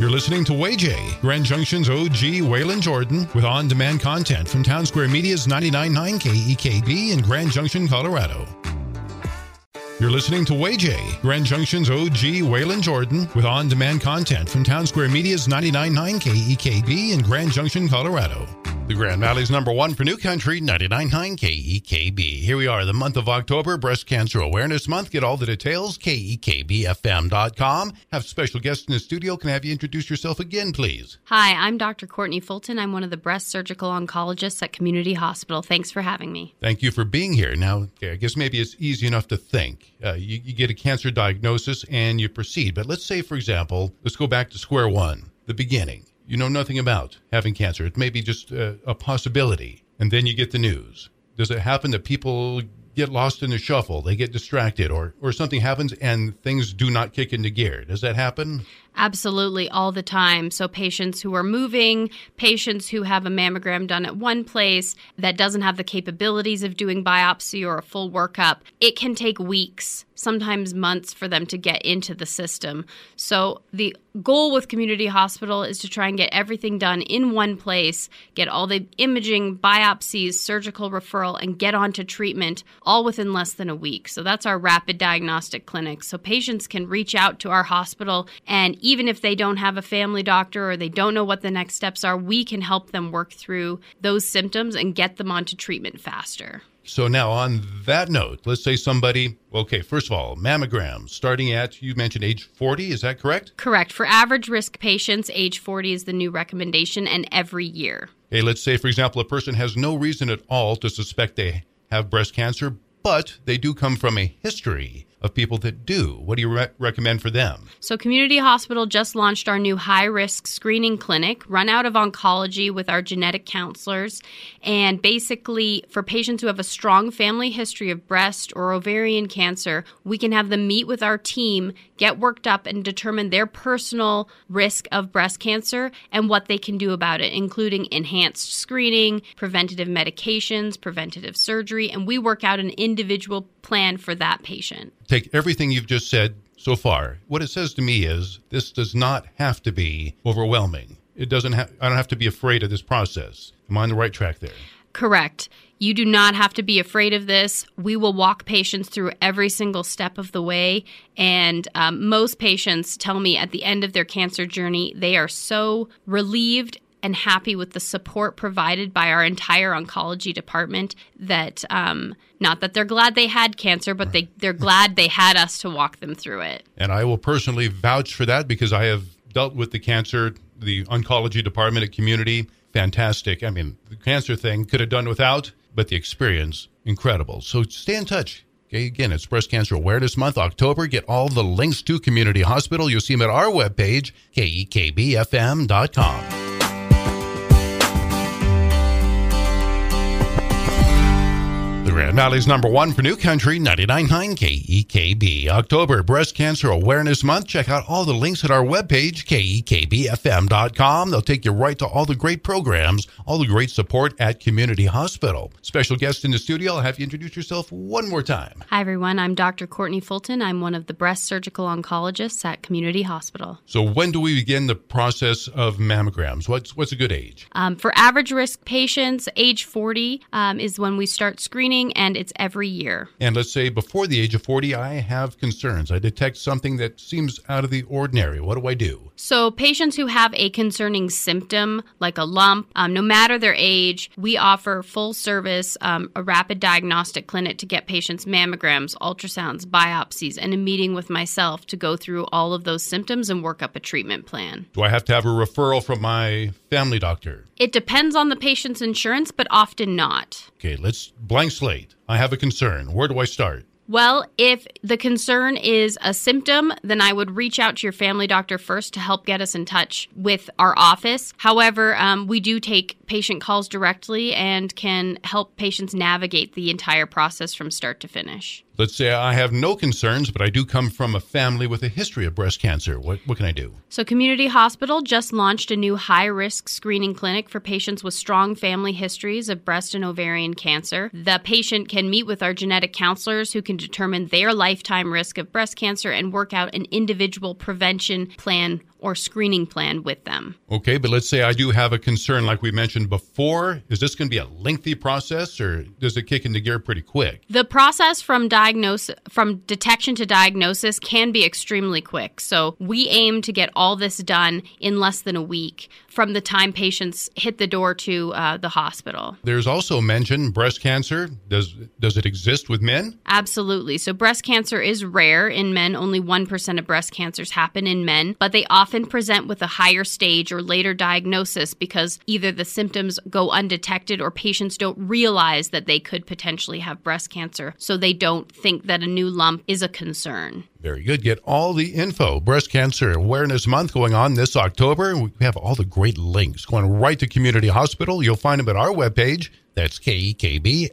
You're listening to WayJ, Grand Junction's OG Waylon Jordan, with on demand content from Town Square Media's 99.9 KEKB in Grand Junction, Colorado. You're listening to WayJ, Grand Junction's OG Waylon Jordan, with on demand content from Town Square Media's 99.9 KEKB in Grand Junction, Colorado. The Grand Valley's number one for New Country, 99.9 KEKB. Here we are, the month of October, Breast Cancer Awareness Month. Get all the details, KEKBFM.com. Have special guests in the studio. Can I have you introduce yourself again, please? Hi, I'm Dr. Courtney Fulton. I'm one of the breast surgical oncologists at Community Hospital. Thanks for having me. Thank you for being here. Now, I guess maybe it's easy enough to think. Uh, you, you get a cancer diagnosis and you proceed. But let's say, for example, let's go back to square one, the beginning you know nothing about having cancer. It may be just a, a possibility. And then you get the news. Does it happen that people get lost in the shuffle, they get distracted, or, or something happens and things do not kick into gear? Does that happen? Absolutely, all the time. So, patients who are moving, patients who have a mammogram done at one place that doesn't have the capabilities of doing biopsy or a full workup, it can take weeks, sometimes months for them to get into the system. So, the goal with community hospital is to try and get everything done in one place, get all the imaging, biopsies, surgical referral, and get onto treatment all within less than a week. So, that's our rapid diagnostic clinic. So, patients can reach out to our hospital and even if they don't have a family doctor or they don't know what the next steps are, we can help them work through those symptoms and get them onto treatment faster. So now on that note, let's say somebody, okay, first of all, mammograms starting at you mentioned age 40, is that correct? Correct. For average risk patients, age 40 is the new recommendation and every year. Hey, let's say for example a person has no reason at all to suspect they have breast cancer, but they do come from a history of people that do. What do you re- recommend for them? So, Community Hospital just launched our new high risk screening clinic, run out of oncology with our genetic counselors. And basically, for patients who have a strong family history of breast or ovarian cancer, we can have them meet with our team, get worked up, and determine their personal risk of breast cancer and what they can do about it, including enhanced screening, preventative medications, preventative surgery. And we work out an individual plan for that patient take everything you've just said so far. What it says to me is this does not have to be overwhelming. It doesn't have, I don't have to be afraid of this process. Am I on the right track there? Correct. You do not have to be afraid of this. We will walk patients through every single step of the way. And um, most patients tell me at the end of their cancer journey, they are so relieved and happy with the support provided by our entire oncology department that um, not that they're glad they had cancer but they, they're glad they had us to walk them through it and i will personally vouch for that because i have dealt with the cancer the oncology department at community fantastic i mean the cancer thing could have done without but the experience incredible so stay in touch Okay, again, it's Breast Cancer Awareness Month, October. Get all the links to Community Hospital. You'll see them at our webpage, kekbfm.com. Grand Valley's number one for New Country, 99.9 KEKB. October Breast Cancer Awareness Month. Check out all the links at our webpage, kekbfm.com. They'll take you right to all the great programs, all the great support at Community Hospital. Special guest in the studio, I'll have you introduce yourself one more time. Hi, everyone. I'm Dr. Courtney Fulton. I'm one of the breast surgical oncologists at Community Hospital. So, when do we begin the process of mammograms? What's, what's a good age? Um, for average risk patients, age 40 um, is when we start screening and it's every year. And let's say before the age of 40, I have concerns. I detect something that seems out of the ordinary. What do I do? So, patients who have a concerning symptom, like a lump, um, no matter their age, we offer full service, um, a rapid diagnostic clinic to get patients mammograms, ultrasounds, biopsies, and a meeting with myself to go through all of those symptoms and work up a treatment plan. Do I have to have a referral from my family doctor? It depends on the patient's insurance, but often not. Okay, let's blank slate. I have a concern. Where do I start? Well, if the concern is a symptom, then I would reach out to your family doctor first to help get us in touch with our office. However, um, we do take patient calls directly and can help patients navigate the entire process from start to finish. Let's say I have no concerns, but I do come from a family with a history of breast cancer. What, what can I do? So, Community Hospital just launched a new high risk screening clinic for patients with strong family histories of breast and ovarian cancer. The patient can meet with our genetic counselors who can determine their lifetime risk of breast cancer and work out an individual prevention plan or screening plan with them. Okay, but let's say I do have a concern like we mentioned before. Is this going to be a lengthy process or does it kick into gear pretty quick? The process from diagnosis from detection to diagnosis can be extremely quick. So we aim to get all this done in less than a week from the time patients hit the door to uh, the hospital. There's also mentioned breast cancer. Does does it exist with men? Absolutely. So breast cancer is rare in men. Only 1% of breast cancers happen in men, but they often present with a higher stage or later diagnosis because either the symptoms go undetected or patients don't realize that they could potentially have breast cancer. So they don't think that a new lump is a concern. Very good. Get all the info. Breast Cancer Awareness Month going on this October. We have all the great links going right to Community Hospital. You'll find them at our webpage. That's kekbfm.com.